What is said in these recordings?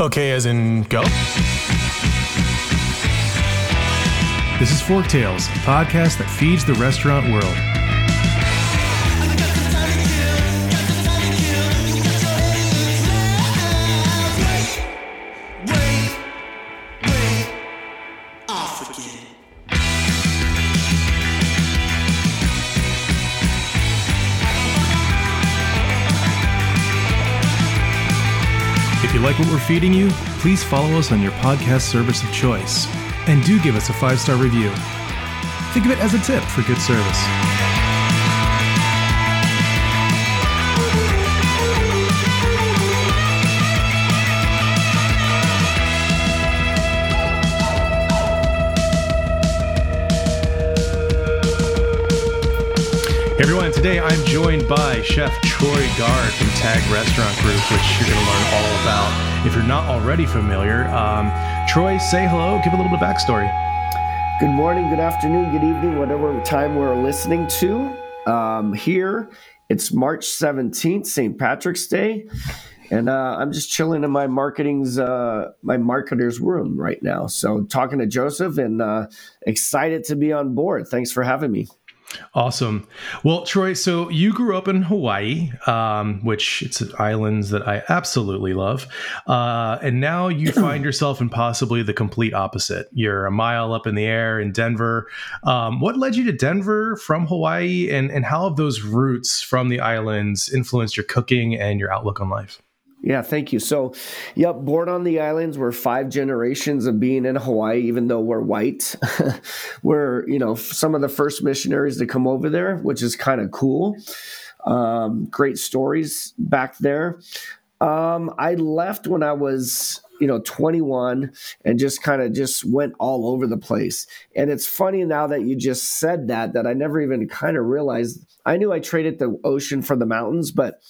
Okay, as in go? This is Fork Tales, a podcast that feeds the restaurant world. You like what we're feeding you, please follow us on your podcast service of choice. And do give us a five star review. Think of it as a tip for good service. Hey everyone, today I'm joined by Chef Troy Guard from Tag Restaurant Group, which you're going to learn all about if you're not already familiar. Um, Troy, say hello, give a little bit of backstory. Good morning, good afternoon, good evening, whatever time we're listening to. Um, here, it's March 17th, St. Patrick's Day. And uh, I'm just chilling in my marketing's uh, my marketer's room right now. So talking to Joseph and uh, excited to be on board. Thanks for having me. Awesome. Well, Troy, so you grew up in Hawaii, um, which it's islands that I absolutely love, uh, and now you find yourself in possibly the complete opposite. You're a mile up in the air in Denver. Um, what led you to Denver from Hawaii, and and how have those roots from the islands influenced your cooking and your outlook on life? Yeah, thank you. So, yep, born on the islands. We're five generations of being in Hawaii, even though we're white. we're, you know, some of the first missionaries to come over there, which is kind of cool. Um, great stories back there. Um, I left when I was, you know, 21 and just kind of just went all over the place. And it's funny now that you just said that, that I never even kind of realized. I knew I traded the ocean for the mountains, but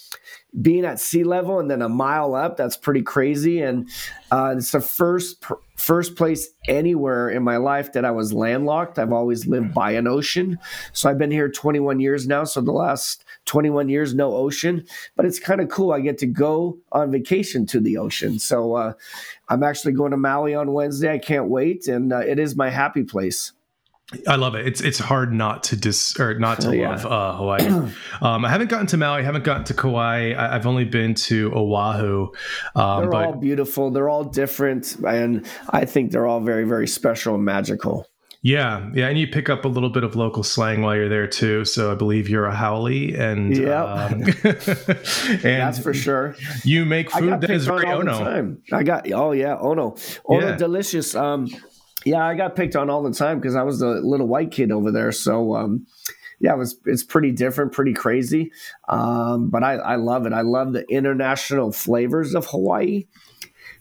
being at sea level and then a mile up that's pretty crazy. And uh, it's the first first place anywhere in my life that i was landlocked. I've always lived by an ocean. So i've been here 21 years now. So the last 21 years no ocean but it's kind of cool. I get to go on vacation to the ocean. So uh, i'm actually going to maui on wednesday. I can't wait. And uh, it is my happy place I love it. It's it's hard not to dis or not to oh, yeah. love uh, Hawaii. um, I haven't gotten to Maui. I haven't gotten to Kauai. I, have only been to Oahu. Um, they're but, all beautiful. They're all different, and I think they're all very very special and magical. Yeah, yeah, and you pick up a little bit of local slang while you're there too. So I believe you're a haole, and yeah, um, and that's for sure. You make food that is very ono. I got oh yeah, ono, ono yeah. delicious. Um, yeah, I got picked on all the time because I was the little white kid over there. So, um, yeah, it was it's pretty different, pretty crazy, um, but I, I love it. I love the international flavors of Hawaii.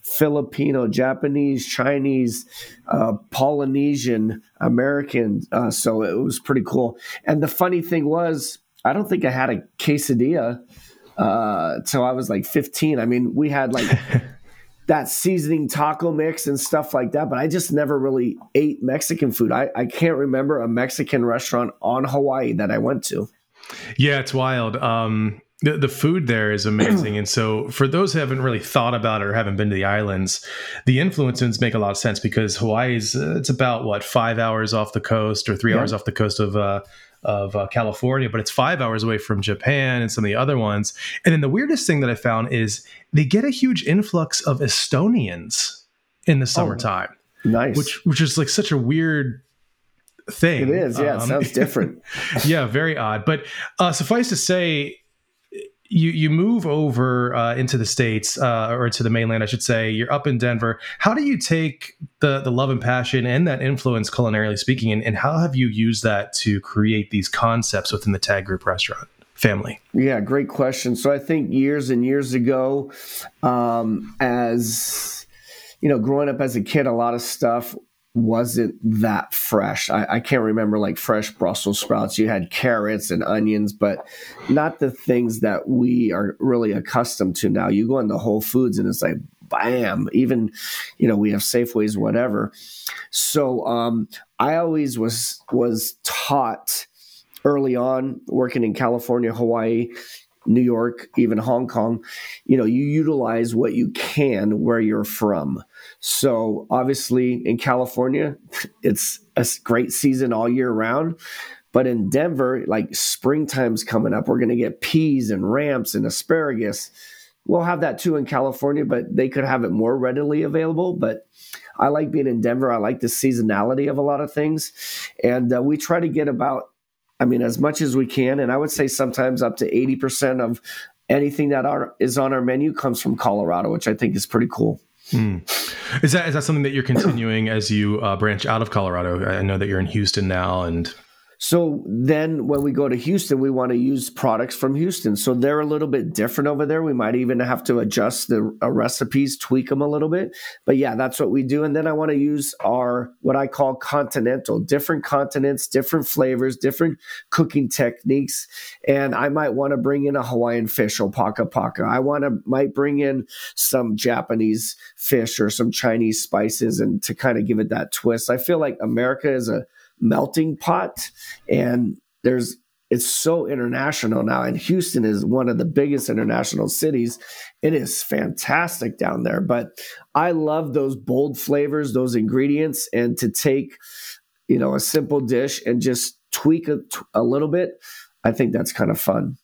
Filipino, Japanese, Chinese, uh, Polynesian, American. Uh, so it was pretty cool. And the funny thing was, I don't think I had a quesadilla uh, till I was like 15. I mean, we had like that seasoning taco mix and stuff like that. But I just never really ate Mexican food. I, I can't remember a Mexican restaurant on Hawaii that I went to. Yeah, it's wild. Um, the, the food there is amazing. and so, for those who haven't really thought about it or haven't been to the islands, the influences make a lot of sense because Hawaii is uh, it's about what five hours off the coast or three yeah. hours off the coast of uh, of uh, California, but it's five hours away from Japan and some of the other ones. And then the weirdest thing that I found is they get a huge influx of Estonians in the oh, summertime. Oh, nice. Which which is like such a weird thing. It is, yeah. Um, it sounds different. yeah, very odd. But uh, suffice to say, you you move over uh, into the states uh, or to the mainland, I should say. You're up in Denver. How do you take the the love and passion and that influence, culinarily speaking, and, and how have you used that to create these concepts within the Tag Group restaurant family? Yeah, great question. So I think years and years ago, um, as you know, growing up as a kid, a lot of stuff wasn't that fresh. I, I, can't remember like fresh Brussels sprouts. You had carrots and onions, but not the things that we are really accustomed to now. You go into Whole Foods and it's like, bam, even, you know, we have Safeways, whatever. So um, I always was was taught early on working in California, Hawaii, New York, even Hong Kong, you know, you utilize what you can where you're from. So obviously in California, it's a great season all year round. But in Denver, like springtime's coming up, we're going to get peas and ramps and asparagus. We'll have that too in California, but they could have it more readily available. But I like being in Denver. I like the seasonality of a lot of things. And uh, we try to get about I mean, as much as we can. And I would say sometimes up to 80% of anything that are, is on our menu comes from Colorado, which I think is pretty cool. Mm. Is that is that something that you're continuing as you uh, branch out of Colorado? I know that you're in Houston now, and so then when we go to Houston, we want to use products from Houston. So they're a little bit different over there. We might even have to adjust the uh, recipes, tweak them a little bit. But yeah, that's what we do. And then I want to use our, what I call continental, different continents, different flavors, different cooking techniques. And I might want to bring in a Hawaiian fish or paka paka. I want to, might bring in some Japanese fish or some Chinese spices and to kind of give it that twist. I feel like America is a, melting pot. And there's it's so international now and houston is one of the biggest international cities. It is fantastic down there but i love those bold flavors those ingredients and to take you know a simple dish and just tweak it a little bit i think that's kind of fun.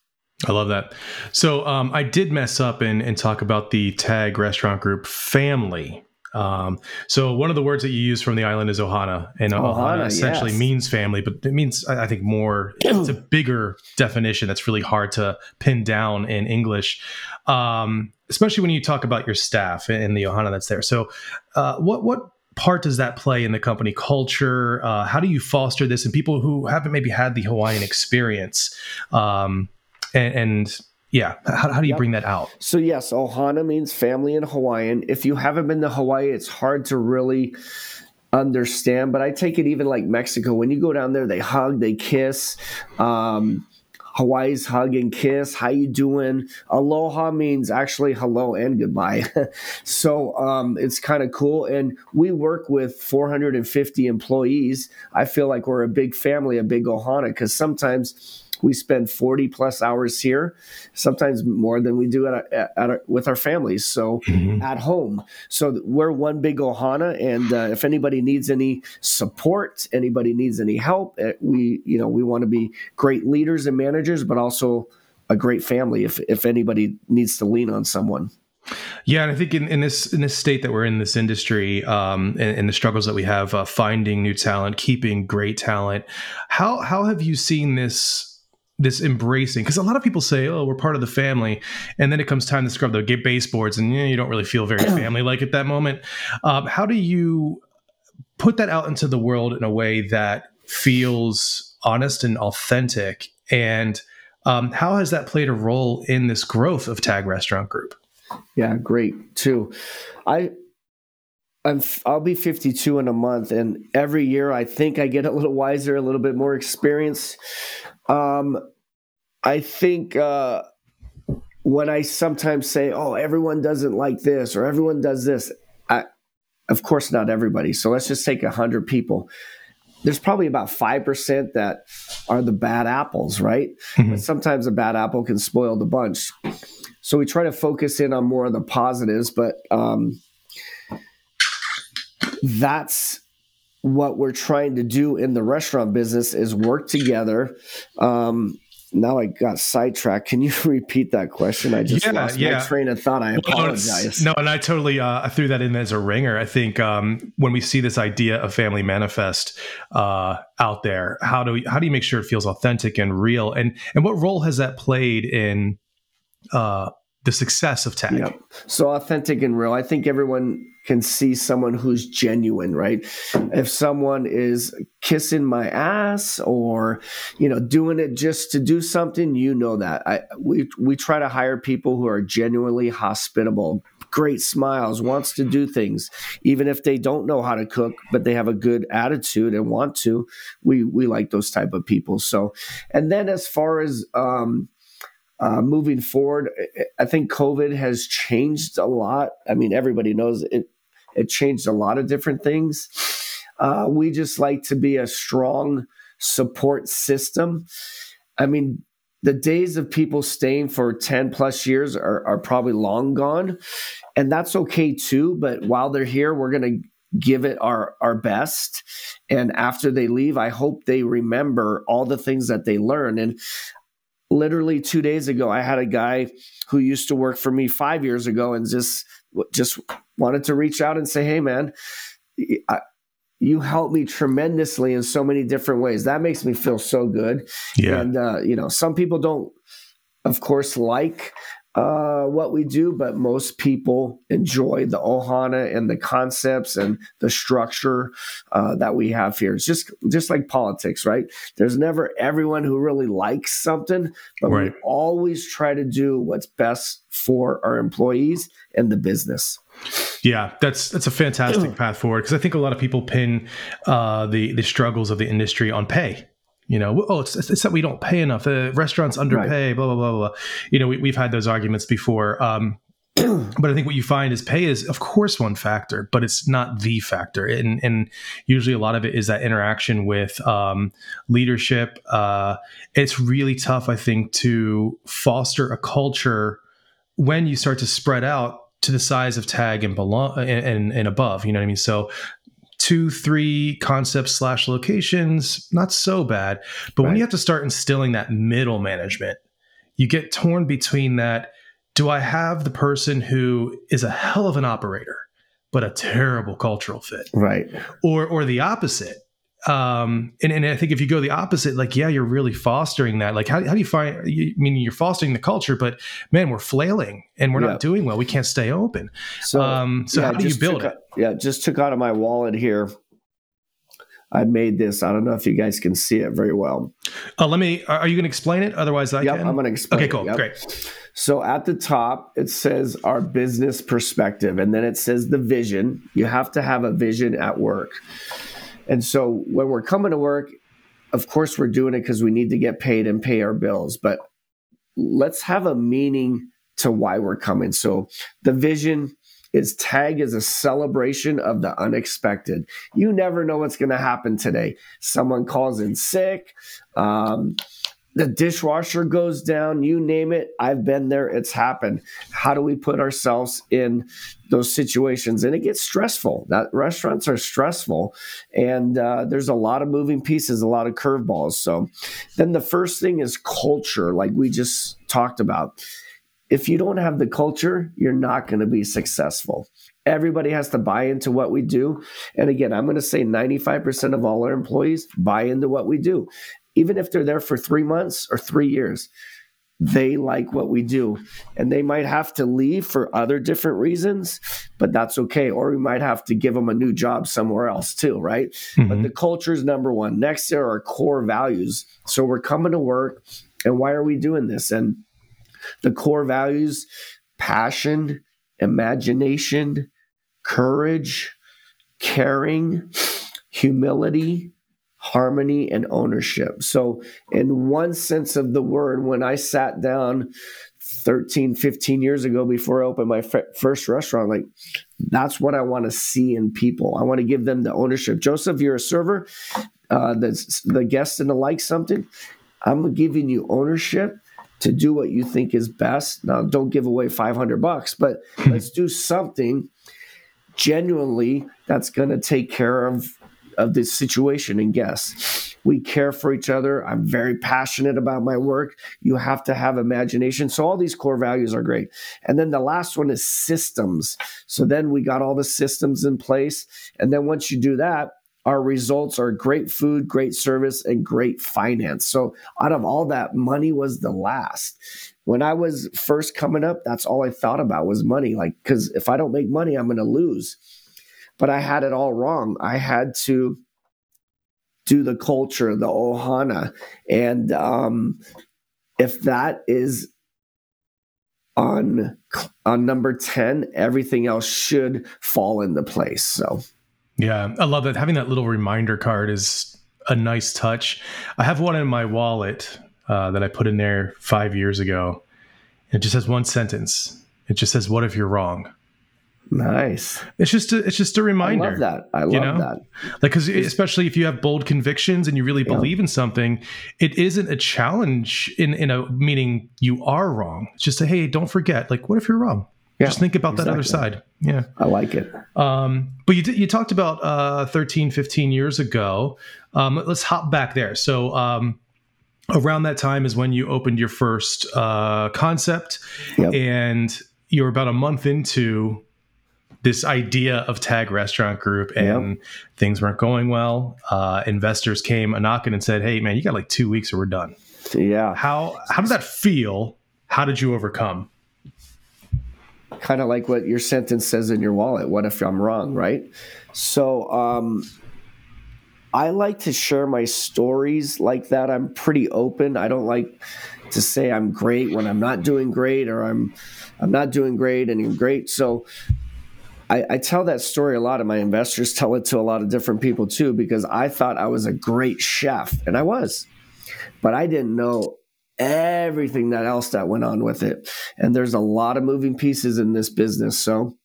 I love that. So um, I did mess up and, and talk about the Tag Restaurant Group family um, so one of the words that you use from the island is ohana, and ohana, ohana essentially yes. means family, but it means I think more. it's a bigger definition that's really hard to pin down in English, um, especially when you talk about your staff and the ohana that's there. So, uh, what what part does that play in the company culture? Uh, how do you foster this in people who haven't maybe had the Hawaiian experience? Um, and, and yeah. How, how do you yep. bring that out? So, yes, Ohana means family in Hawaiian. If you haven't been to Hawaii, it's hard to really understand, but I take it even like Mexico. When you go down there, they hug, they kiss. Um, Hawaii's hug and kiss. How you doing? Aloha means actually hello and goodbye. so um, it's kind of cool. And we work with 450 employees. I feel like we're a big family, a big ohana, because sometimes we spend 40 plus hours here, sometimes more than we do at, at, at our, with our families. So mm-hmm. at home. So we're one big Ohana. And uh, if anybody needs any support, anybody needs any help, eh, we, you know, we want to be great leaders and managers, but also a great family if, if anybody needs to lean on someone. Yeah, and I think in, in this in this state that we're in, this industry, um, and, and the struggles that we have uh, finding new talent, keeping great talent, how how have you seen this this embracing because a lot of people say oh we're part of the family and then it comes time to scrub the get baseboards and you, know, you don't really feel very family like at that moment. Um, how do you put that out into the world in a way that feels honest and authentic? And um, how has that played a role in this growth of tag restaurant group? Yeah great too. I I'm, I'll be 52 in a month, and every year I think I get a little wiser, a little bit more experience. Um, I think uh, when I sometimes say, "Oh, everyone doesn't like this" or "Everyone does this," I, of course, not everybody. So let's just take a hundred people. There's probably about five percent that are the bad apples, right? Mm-hmm. But sometimes a bad apple can spoil the bunch. So we try to focus in on more of the positives, but um, that's what we're trying to do in the restaurant business is work together. Um, now I got sidetracked. Can you repeat that question? I just yeah, lost yeah. my train of thought. I apologize. No, and I totally uh, I threw that in as a ringer. I think um, when we see this idea of family manifest uh, out there, how do we how do you make sure it feels authentic and real? And and what role has that played in uh, the success of tag? Yep. So authentic and real. I think everyone can see someone who's genuine, right? If someone is kissing my ass or, you know, doing it just to do something, you know that. I we we try to hire people who are genuinely hospitable, great smiles, wants to do things, even if they don't know how to cook, but they have a good attitude and want to. We we like those type of people. So, and then as far as um, uh, moving forward, I think COVID has changed a lot. I mean, everybody knows it it changed a lot of different things. Uh, we just like to be a strong support system. I mean, the days of people staying for 10 plus years are, are probably long gone. And that's okay too. But while they're here, we're going to give it our our best and after they leave i hope they remember all the things that they learn and literally 2 days ago i had a guy who used to work for me 5 years ago and just just wanted to reach out and say hey man I, you helped me tremendously in so many different ways. That makes me feel so good. Yeah. And, uh, you know, some people don't, of course, like uh, what we do, but most people enjoy the ohana and the concepts and the structure uh, that we have here. It's just just like politics, right? There's never everyone who really likes something, but right. we always try to do what's best for our employees and the business. Yeah, that's that's a fantastic path forward because I think a lot of people pin uh, the the struggles of the industry on pay. You know, oh, it's, it's that we don't pay enough. The restaurants underpay. Right. Blah blah blah blah. You know, we, have had those arguments before. Um, but I think what you find is pay is, of course, one factor, but it's not the factor. And, and usually a lot of it is that interaction with um, leadership. Uh, it's really tough, I think, to foster a culture when you start to spread out to the size of tag and belong and, and, and above. You know what I mean? So two, three concepts slash locations, not so bad. But right. when you have to start instilling that middle management, you get torn between that. Do I have the person who is a hell of an operator, but a terrible cultural fit? Right. Or or the opposite um and, and i think if you go the opposite like yeah you're really fostering that like how, how do you find you, I mean you're fostering the culture but man we're flailing and we're yeah. not doing well we can't stay open so um so yeah, how do you build it yeah just took out of my wallet here I made this. I don't know if you guys can see it very well. Uh, let me. Are you going to explain it? Otherwise, I yep, can. I'm going to explain. Okay, cool, yep. great. So at the top, it says our business perspective, and then it says the vision. You have to have a vision at work. And so when we're coming to work, of course, we're doing it because we need to get paid and pay our bills, but let's have a meaning to why we're coming. So the vision is tag is a celebration of the unexpected. You never know what's going to happen today. Someone calls in sick. Um, the dishwasher goes down, you name it. I've been there, it's happened. How do we put ourselves in those situations? And it gets stressful. That restaurants are stressful, and uh, there's a lot of moving pieces, a lot of curveballs. So, then the first thing is culture, like we just talked about. If you don't have the culture, you're not going to be successful. Everybody has to buy into what we do. And again, I'm going to say 95% of all our employees buy into what we do even if they're there for three months or three years, they like what we do. And they might have to leave for other different reasons, but that's okay. Or we might have to give them a new job somewhere else too, right? Mm-hmm. But the culture is number one. Next, there are core values. So we're coming to work, and why are we doing this? And the core values passion, imagination, courage, caring, humility, harmony and ownership. So, in one sense of the word, when I sat down 13, 15 years ago before I opened my f- first restaurant, like that's what I want to see in people. I want to give them the ownership. Joseph, you're a server, uh, the, the guest and the like something. I'm giving you ownership to do what you think is best. Now, don't give away 500 bucks, but let's do something genuinely that's going to take care of of this situation and guests. We care for each other. I'm very passionate about my work. You have to have imagination. So all these core values are great. And then the last one is systems. So then we got all the systems in place. And then once you do that, our results are great food, great service, and great finance. So out of all that, money was the last. When I was first coming up, that's all I thought about was money. Like, because if I don't make money, I'm going to lose but I had it all wrong. I had to do the culture, the ohana, and um, if that is on on number 10 everything else should fall into place so. Yeah i love that. Having that little reminder card is a nice touch. I have one in my wallet uh, that i put in there five years ago. It just has one sentence. It just says what if you're wrong Nice. It's just a, it's just a reminder. I love that. I love you know? that. Like because especially if you have bold convictions and you really believe yeah. in something, it isn't a challenge in in a meaning you are wrong. It's just a hey, don't forget. Like, what if you're wrong? Yeah, just think about exactly. that other side. Yeah. I like it. Um, but you did, you talked about uh, 13, 15 years ago. Um, let's hop back there. So um, around that time is when you opened your first uh, concept, yep. and you were about a month into this idea of Tag Restaurant Group, and yep. things weren't going well. Uh, investors came a knocking and said, "Hey, man, you got like two weeks, or we're done." Yeah. How how did that feel? How did you overcome? Kind of like what your sentence says in your wallet. What if I'm wrong, right? So, um, I like to share my stories like that. I'm pretty open. I don't like to say I'm great when I'm not doing great or I'm I'm not doing great and I'm great. So I, I, tell that story a lot and my investors tell it to a lot of different people too because I thought I was a great chef and I was, but I didn't know everything that else that went on with it. And there's a lot of moving pieces in this business. So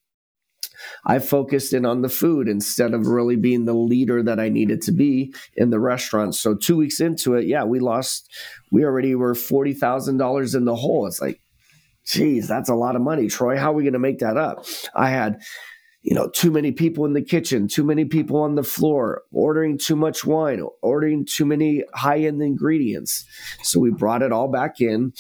I focused in on the food instead of really being the leader that I needed to be in the restaurant. So two weeks into it, yeah, we lost. We already were forty thousand dollars in the hole. It's like, geez, that's a lot of money, Troy. How are we going to make that up? I had you know, too many people in the kitchen, too many people on the floor, ordering too much wine, ordering too many high end ingredients. So we brought it all back in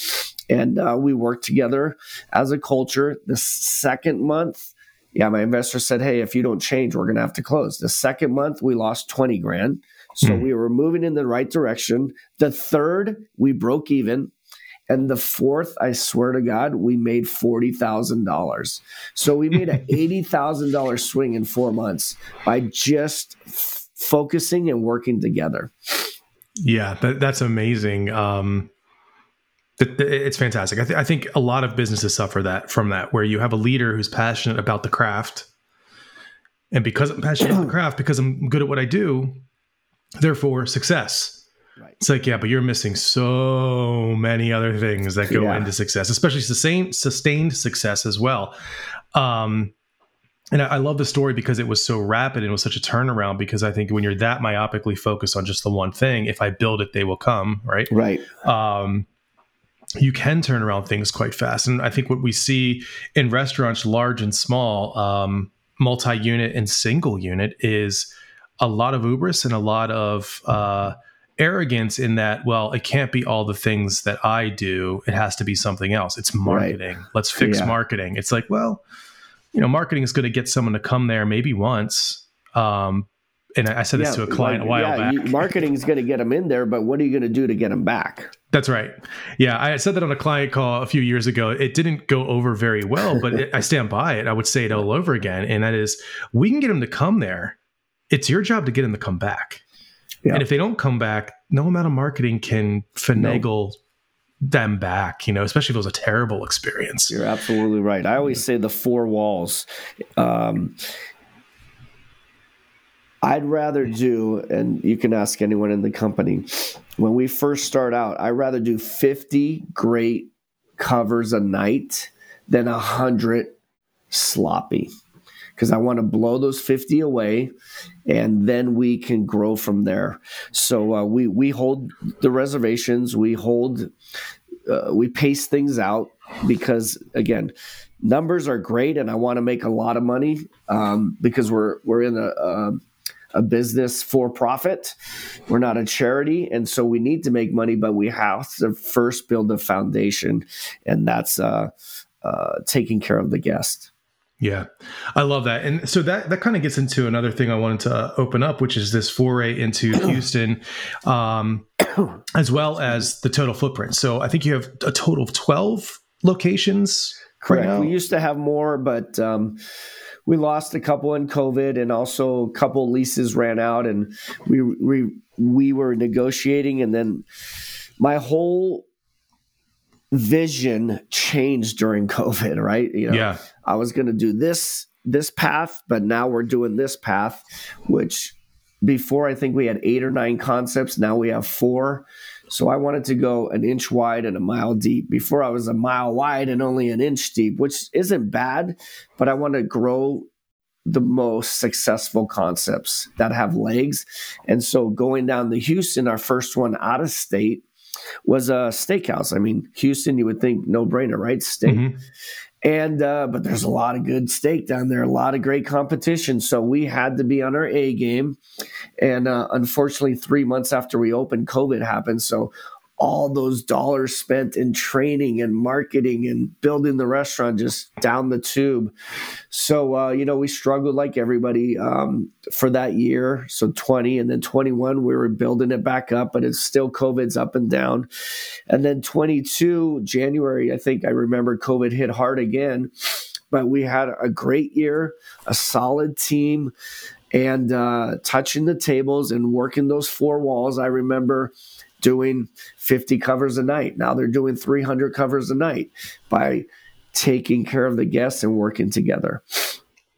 and uh, we worked together as a culture. The second month, yeah, my investor said, Hey, if you don't change, we're going to have to close. The second month, we lost 20 grand. So mm. we were moving in the right direction. The third, we broke even. And the fourth, I swear to God, we made $40,000. So we made an $80,000 swing in four months by just f- focusing and working together. Yeah, that, that's amazing. Um, it's fantastic. I, th- I, think a lot of businesses suffer that from that, where you have a leader who's passionate about the craft, and because I'm passionate about the craft, because I'm good at what I do, therefore success. Right. It's like, yeah, but you're missing so many other things that go yeah. into success, especially sustained sustained success as well. Um, and I, I, love the story because it was so rapid and it was such a turnaround. Because I think when you're that myopically focused on just the one thing, if I build it, they will come. Right. Right. Um, you can turn around things quite fast. And I think what we see in restaurants, large and small, um, multi unit and single unit, is a lot of hubris and a lot of uh, arrogance in that, well, it can't be all the things that I do. It has to be something else. It's marketing. Right. Let's fix yeah. marketing. It's like, well, you know, marketing is going to get someone to come there maybe once, um, and I said this yeah, to a client like, a while yeah, back. Marketing is going to get them in there, but what are you going to do to get them back? That's right. Yeah, I said that on a client call a few years ago. It didn't go over very well, but it, I stand by it. I would say it all over again, and that is, we can get them to come there. It's your job to get them to come back. Yeah. And if they don't come back, no amount of marketing can finagle them back, you know, especially if it was a terrible experience. You're absolutely right. I always say the four walls. Um, I'd rather do, and you can ask anyone in the company, when we first start out, I'd rather do 50 great covers a night than 100 sloppy because I want to blow those 50 away and then we can grow from there. So uh, we, we hold the reservations, we hold, uh, we pace things out because again, numbers are great and I want to make a lot of money um, because we're, we're in a, a a business for profit. We're not a charity. And so we need to make money, but we have to first build a foundation. And that's uh, uh, taking care of the guest. Yeah, I love that. And so that, that kind of gets into another thing I wanted to open up, which is this foray into Houston, um, as well as the total footprint. So I think you have a total of 12 locations. Correct. Right we used to have more, but um, we lost a couple in COVID, and also a couple leases ran out, and we we we were negotiating, and then my whole vision changed during COVID. Right? You know, yeah. I was going to do this this path, but now we're doing this path, which before I think we had eight or nine concepts. Now we have four. So I wanted to go an inch wide and a mile deep. Before I was a mile wide and only an inch deep, which isn't bad, but I want to grow the most successful concepts that have legs. And so going down to Houston, our first one out of state was a steakhouse. I mean, Houston, you would think no brainer, right? Steak. Mm-hmm. And uh, but there's a lot of good steak down there, a lot of great competition. So we had to be on our A game. And uh, unfortunately, three months after we opened, COVID happened. So all those dollars spent in training and marketing and building the restaurant just down the tube. So, uh, you know, we struggled like everybody um, for that year. So 20 and then 21, we were building it back up, but it's still COVID's up and down. And then 22, January, I think I remember COVID hit hard again. But we had a great year, a solid team, and uh, touching the tables and working those four walls. I remember doing 50 covers a night. Now they're doing 300 covers a night by taking care of the guests and working together.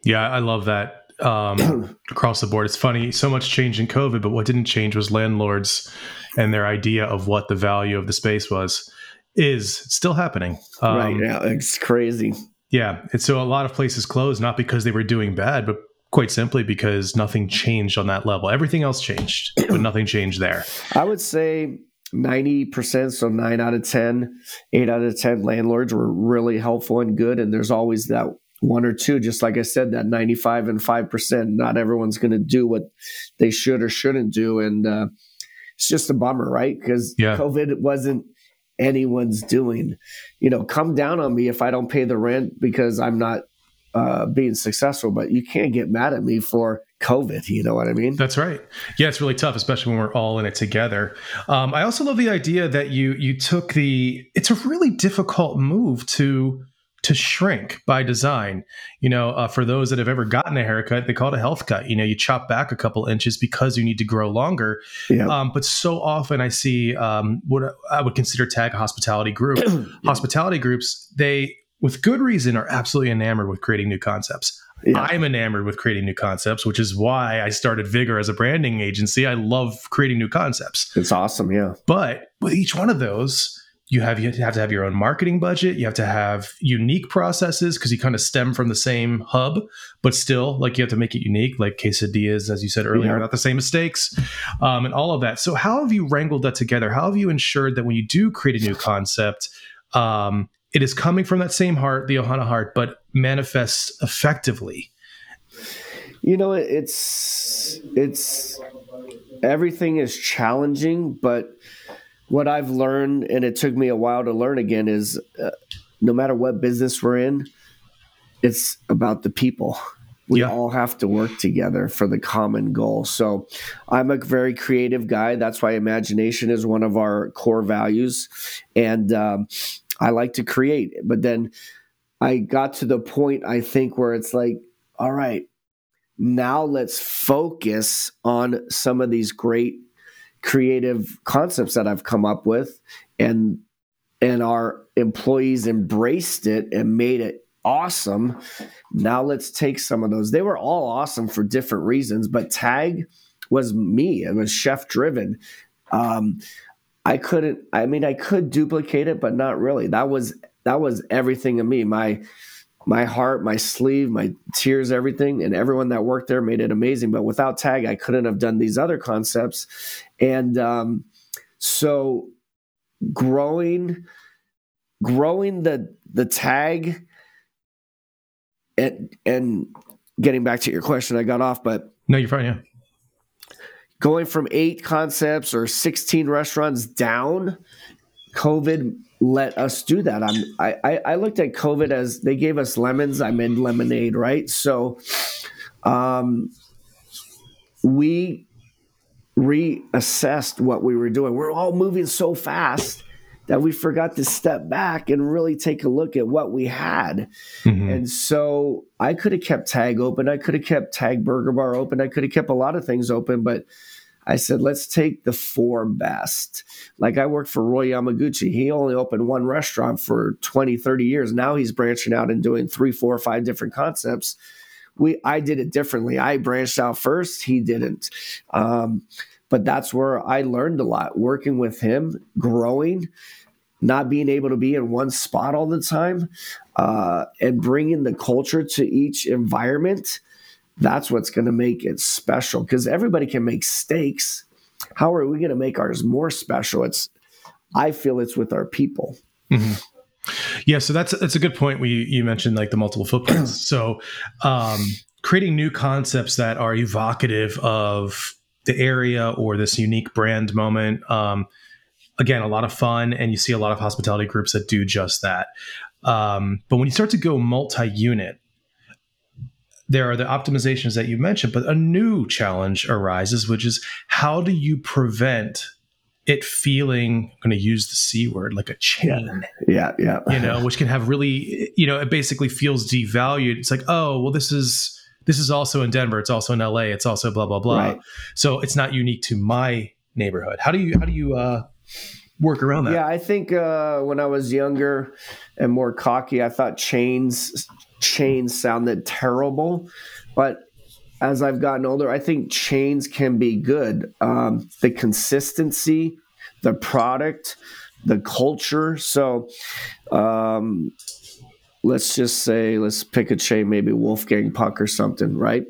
Yeah, I love that um, across the board. It's funny, so much change in COVID, but what didn't change was landlords and their idea of what the value of the space was. Is still happening. Um, right. Yeah, it's crazy. Yeah. And so a lot of places closed, not because they were doing bad, but quite simply because nothing changed on that level. Everything else changed, but nothing changed there. I would say 90%, so 9 out of 10, 8 out of 10 landlords were really helpful and good. And there's always that one or two, just like I said, that 95 and 5%. Not everyone's going to do what they should or shouldn't do. And uh, it's just a bummer, right? Because yeah. COVID wasn't anyone's doing. You know, come down on me if I don't pay the rent because I'm not uh, being successful, but you can't get mad at me for COVID. You know what I mean? That's right. Yeah, it's really tough, especially when we're all in it together. Um, I also love the idea that you you took the. It's a really difficult move to to shrink by design. You know, uh, for those that have ever gotten a haircut, they call it a health cut. You know, you chop back a couple inches because you need to grow longer. Yeah. Um, but so often I see um, what I would consider tag hospitality group. yeah. Hospitality groups, they with good reason, are absolutely enamored with creating new concepts. Yeah. I'm enamored with creating new concepts, which is why I started Vigor as a branding agency. I love creating new concepts. It's awesome, yeah. But with each one of those, you have you have to have your own marketing budget. You have to have unique processes because you kind of stem from the same hub, but still, like you have to make it unique. Like quesadillas, as you said earlier, yeah. not the same mistakes, um, and all of that. So, how have you wrangled that together? How have you ensured that when you do create a new concept, um, it is coming from that same heart, the Ohana heart, but manifests effectively. You know, it's it's everything is challenging, but what I've learned, and it took me a while to learn again, is uh, no matter what business we're in, it's about the people. We yeah. all have to work together for the common goal. So I'm a very creative guy. That's why imagination is one of our core values. And um, I like to create. But then I got to the point, I think, where it's like, all right, now let's focus on some of these great creative concepts that I've come up with and and our employees embraced it and made it awesome. Now let's take some of those. They were all awesome for different reasons, but tag was me. It was chef driven. Um, I couldn't. I mean, I could duplicate it, but not really. That was that was everything of me. My my heart, my sleeve, my tears, everything, and everyone that worked there made it amazing. But without Tag, I couldn't have done these other concepts. And um, so, growing, growing the the tag, and and getting back to your question, I got off, but no, you're fine. Yeah going from eight concepts or 16 restaurants down, COVID let us do that. I'm, I, I looked at COVID as they gave us lemons. I'm in lemonade, right? So um, we reassessed what we were doing. We're all moving so fast that we forgot to step back and really take a look at what we had. Mm-hmm. And so I could have kept Tag open. I could have kept Tag Burger Bar open. I could have kept a lot of things open, but I said, let's take the four best. Like I worked for Roy Yamaguchi. He only opened one restaurant for 20, 30 years. Now he's branching out and doing three, four, five different concepts. We I did it differently. I branched out first. He didn't. Um, but that's where I learned a lot working with him, growing, not being able to be in one spot all the time, uh, and bringing the culture to each environment. That's what's going to make it special because everybody can make steaks. How are we going to make ours more special? It's, I feel it's with our people. Mm-hmm. Yeah, so that's that's a good point. We you mentioned like the multiple footprints. so, um, creating new concepts that are evocative of the area or this unique brand moment. Um, again, a lot of fun, and you see a lot of hospitality groups that do just that. Um, but when you start to go multi-unit, there are the optimizations that you mentioned, but a new challenge arises, which is how do you prevent it feeling I'm going to use the c word like a chain yeah. Yeah you know which can have really you know it basically feels devalued. It's like oh well this is this is also in denver it's also in la it's also blah blah blah. Right. so it's not unique to my neighborhood. How do you how do you uh work around that? Yeah i think uh when i was younger and more cocky i thought chains chains sounded terrible but as I've gotten older, I think chains can be good. Um, the consistency, the product, the culture. So, um, let's just say, let's pick a chain, maybe Wolfgang Puck or something, right?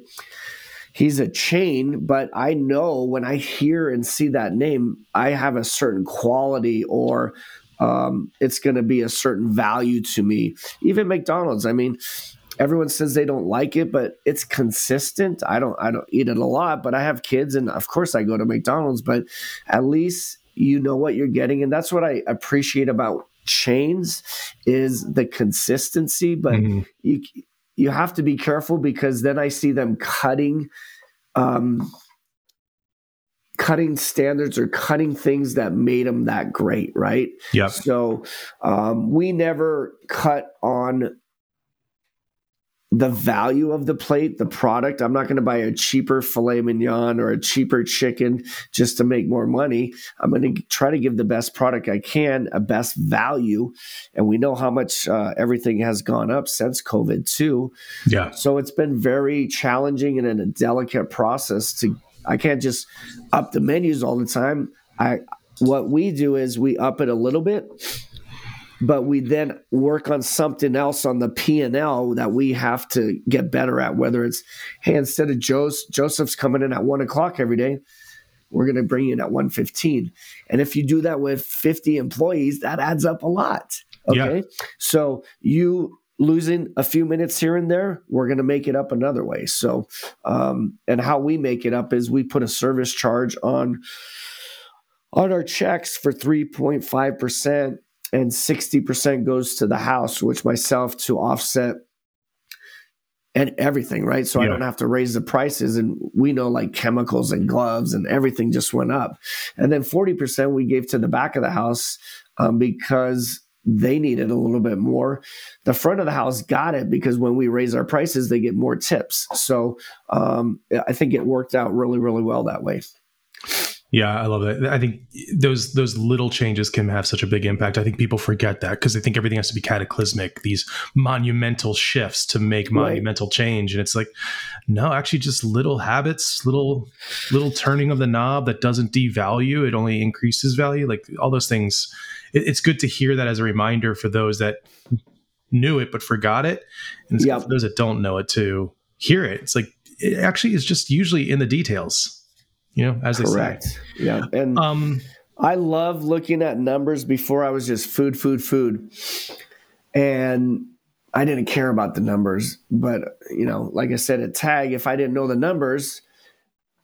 He's a chain, but I know when I hear and see that name, I have a certain quality or um, it's going to be a certain value to me. Even McDonald's, I mean, everyone says they don't like it but it's consistent i don't i don't eat it a lot but i have kids and of course i go to mcdonald's but at least you know what you're getting and that's what i appreciate about chains is the consistency but mm-hmm. you you have to be careful because then i see them cutting um cutting standards or cutting things that made them that great, right? Yeah. So um, we never cut on the value of the plate, the product. I'm not going to buy a cheaper filet mignon or a cheaper chicken just to make more money. I'm going to try to give the best product I can, a best value. And we know how much uh, everything has gone up since COVID, too. Yeah. So it's been very challenging and a delicate process to, I can't just up the menus all the time. I, what we do is we up it a little bit but we then work on something else on the p&l that we have to get better at whether it's hey instead of Joe's, joseph's coming in at 1 o'clock every day we're going to bring you in at 115 and if you do that with 50 employees that adds up a lot okay yeah. so you losing a few minutes here and there we're going to make it up another way so um, and how we make it up is we put a service charge on on our checks for 3.5% and 60% goes to the house, which myself to offset and everything, right? So yeah. I don't have to raise the prices. And we know like chemicals and gloves and everything just went up. And then 40% we gave to the back of the house um, because they needed a little bit more. The front of the house got it because when we raise our prices, they get more tips. So um, I think it worked out really, really well that way. Yeah, I love it. I think those those little changes can have such a big impact. I think people forget that because they think everything has to be cataclysmic, these monumental shifts to make right. monumental change. And it's like, no, actually just little habits, little little turning of the knob that doesn't devalue, it only increases value. Like all those things. It, it's good to hear that as a reminder for those that knew it but forgot it. And yep. for those that don't know it to hear it. It's like it actually is just usually in the details you know, as Correct. they say. Yeah. And um, I love looking at numbers before I was just food, food, food. And I didn't care about the numbers. But, you know, like I said at TAG, if I didn't know the numbers,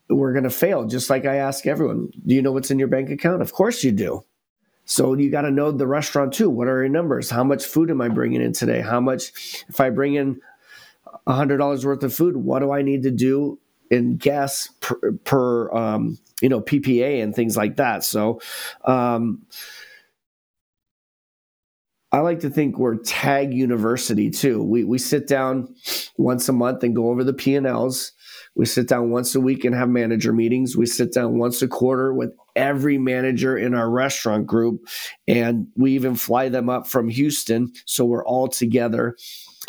we're going to fail. Just like I ask everyone, do you know what's in your bank account? Of course you do. So you got to know the restaurant too. What are your numbers? How much food am I bringing in today? How much, if I bring in $100 worth of food, what do I need to do in gas per, per um, you know PPA and things like that. So um, I like to think we're tag university too. We we sit down once a month and go over the P and Ls. We sit down once a week and have manager meetings. We sit down once a quarter with every manager in our restaurant group, and we even fly them up from Houston so we're all together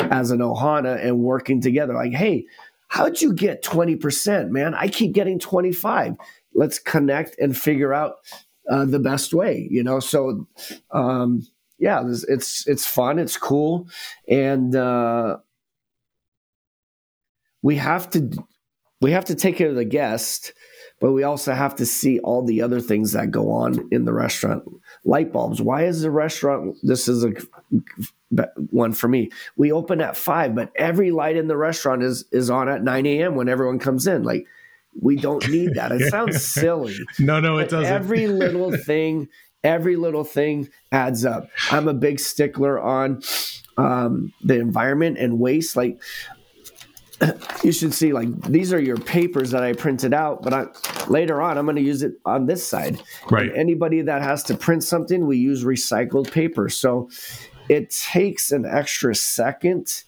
as an Ohana and working together. Like, hey, How'd you get 20%, man? I keep getting 25. let's connect and figure out uh, the best way. You know, so um, yeah, it's, it's it's fun, it's cool, and uh, we have to we have to take care of the guest but we also have to see all the other things that go on in the restaurant. Light bulbs. Why is the restaurant? This is a one for me. We open at five, but every light in the restaurant is is on at nine a.m. when everyone comes in. Like we don't need that. It sounds silly. No, no, it doesn't. Every little thing, every little thing adds up. I'm a big stickler on um, the environment and waste. Like you should see like these are your papers that I printed out, but I, later on I'm going to use it on this side. Right. And anybody that has to print something, we use recycled paper. So it takes an extra second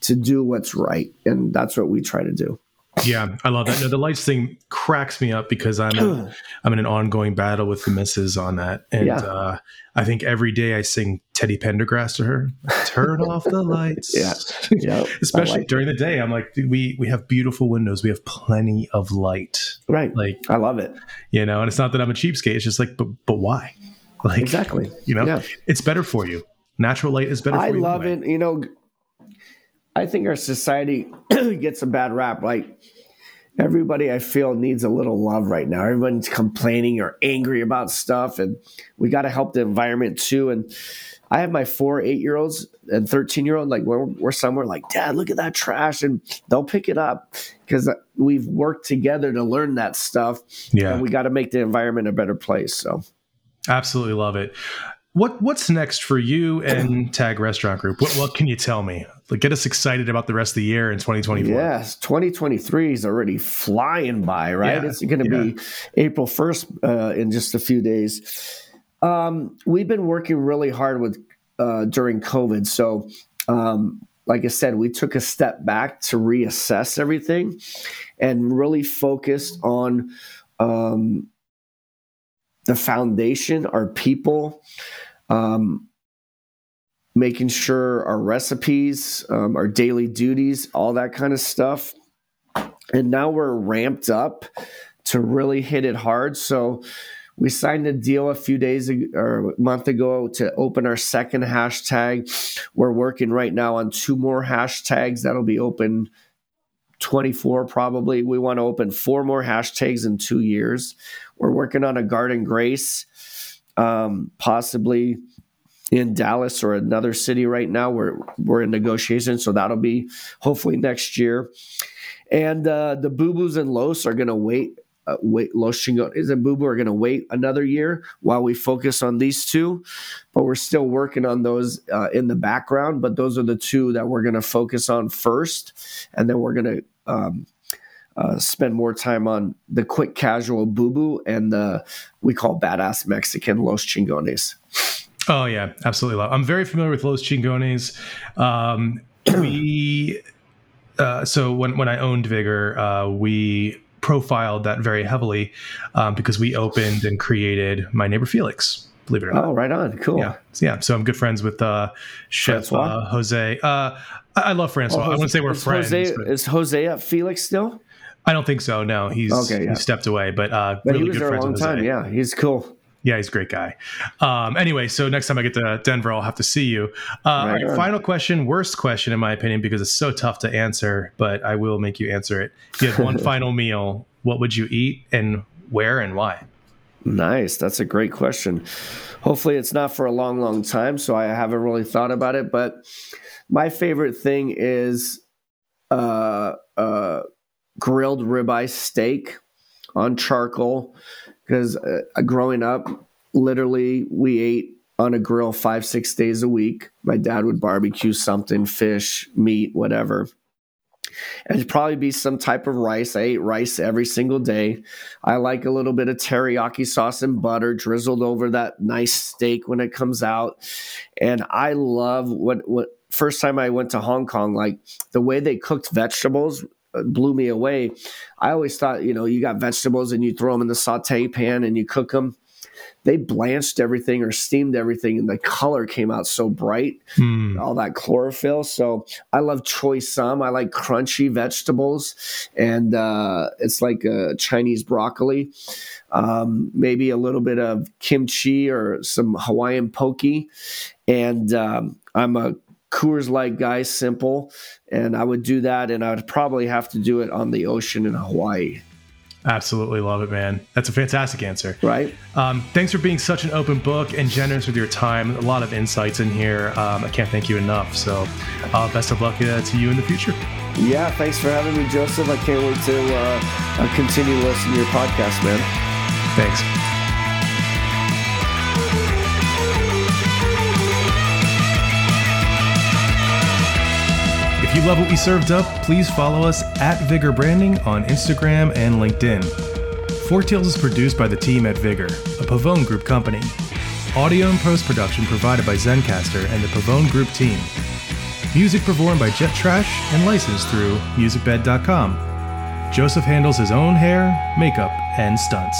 to do what's right, and that's what we try to do. Yeah, I love that. No, the lights thing cracks me up because I'm in, I'm in an ongoing battle with the missus on that, and yeah. uh, I think every day I sing Teddy Pendergrass to her. Turn off the lights. Yeah, yeah. Especially like during the day, I'm like, we we have beautiful windows. We have plenty of light. Right. Like I love it. You know, and it's not that I'm a cheapskate. It's just like, but but why? Like exactly. You know, yeah. it's better for you. Natural light is better. I love it. You know, I think our society gets a bad rap. Like everybody I feel needs a little love right now. Everyone's complaining or angry about stuff, and we got to help the environment too. And I have my four eight year olds and 13 year old, like we're, we're somewhere like, Dad, look at that trash. And they'll pick it up because we've worked together to learn that stuff. Yeah. And we got to make the environment a better place. So, absolutely love it. What what's next for you and Tag Restaurant Group? What what can you tell me? Like, get us excited about the rest of the year in 2024. Yes, 2023 is already flying by, right? Yeah, it's going to yeah. be April 1st uh, in just a few days. Um, we've been working really hard with uh, during COVID, so um, like I said, we took a step back to reassess everything and really focused on um, the foundation, our people, um, making sure our recipes, um, our daily duties, all that kind of stuff. And now we're ramped up to really hit it hard. So we signed a deal a few days or a month ago to open our second hashtag. We're working right now on two more hashtags that'll be open 24 probably. We want to open four more hashtags in two years. We're working on a Guard and Grace, um, possibly in Dallas or another city right now. We're we're in negotiation, so that'll be hopefully next year. And uh, the Bubus and Los are going to wait. Uh, wait, Los Chingones and Bubu are going to wait another year while we focus on these two. But we're still working on those uh, in the background. But those are the two that we're going to focus on first, and then we're going to um, uh, spend more time on the quick casual Bubu and the we call badass Mexican Los Chingones. Oh yeah, absolutely. I'm very familiar with Los Chingones. Um, we uh, so when when I owned Vigor, uh, we profiled that very heavily um, because we opened and created my neighbor Felix. Believe it or not. Oh, right on. Cool. Yeah, yeah. So I'm good friends with uh, Chef uh, Jose. Uh, I love Francois. Oh, Jose, I wouldn't say we're friends. Jose, is Jose at Felix still? I don't think so. No, he's okay, yeah. he stepped away, but uh, but really he was good there a long time. Yeah, he's cool. Yeah, he's a great guy. Um, anyway, so next time I get to Denver, I'll have to see you. Uh, right right, final question, worst question in my opinion, because it's so tough to answer, but I will make you answer it. If you had one final meal, what would you eat and where and why? Nice. That's a great question. Hopefully, it's not for a long, long time, so I haven't really thought about it. But my favorite thing is uh, uh, grilled ribeye steak on charcoal because uh, growing up, literally we ate on a grill five, six days a week. My dad would barbecue something, fish, meat, whatever. And it'd probably be some type of rice. I ate rice every single day. I like a little bit of teriyaki sauce and butter drizzled over that nice steak when it comes out. And I love what what first time I went to Hong Kong, like the way they cooked vegetables blew me away. I always thought, you know, you got vegetables and you throw them in the saute pan and you cook them. they blanched everything or steamed everything, and the color came out so bright. Mm. All that chlorophyll. So I love choy sum. I like crunchy vegetables, and uh, it's like a Chinese broccoli. Um, maybe a little bit of kimchi or some Hawaiian poke. And um, I'm a Coors Light guy, simple. And I would do that, and I would probably have to do it on the ocean in Hawaii. Absolutely love it, man. That's a fantastic answer. Right. Um, thanks for being such an open book and generous with your time. A lot of insights in here. Um, I can't thank you enough. So, uh, best of luck uh, to you in the future. Yeah, thanks for having me, Joseph. I can't wait to uh, uh continue listening to your podcast, man. Thanks. If you love what we served up, please follow us at Vigor Branding on Instagram and LinkedIn. Four Tales is produced by the team at Vigor, a Pavone Group company. Audio and post production provided by Zencastr and the Pavone Group team. Music performed by Jet Trash and licensed through musicbed.com. Joseph handles his own hair, makeup, and stunts.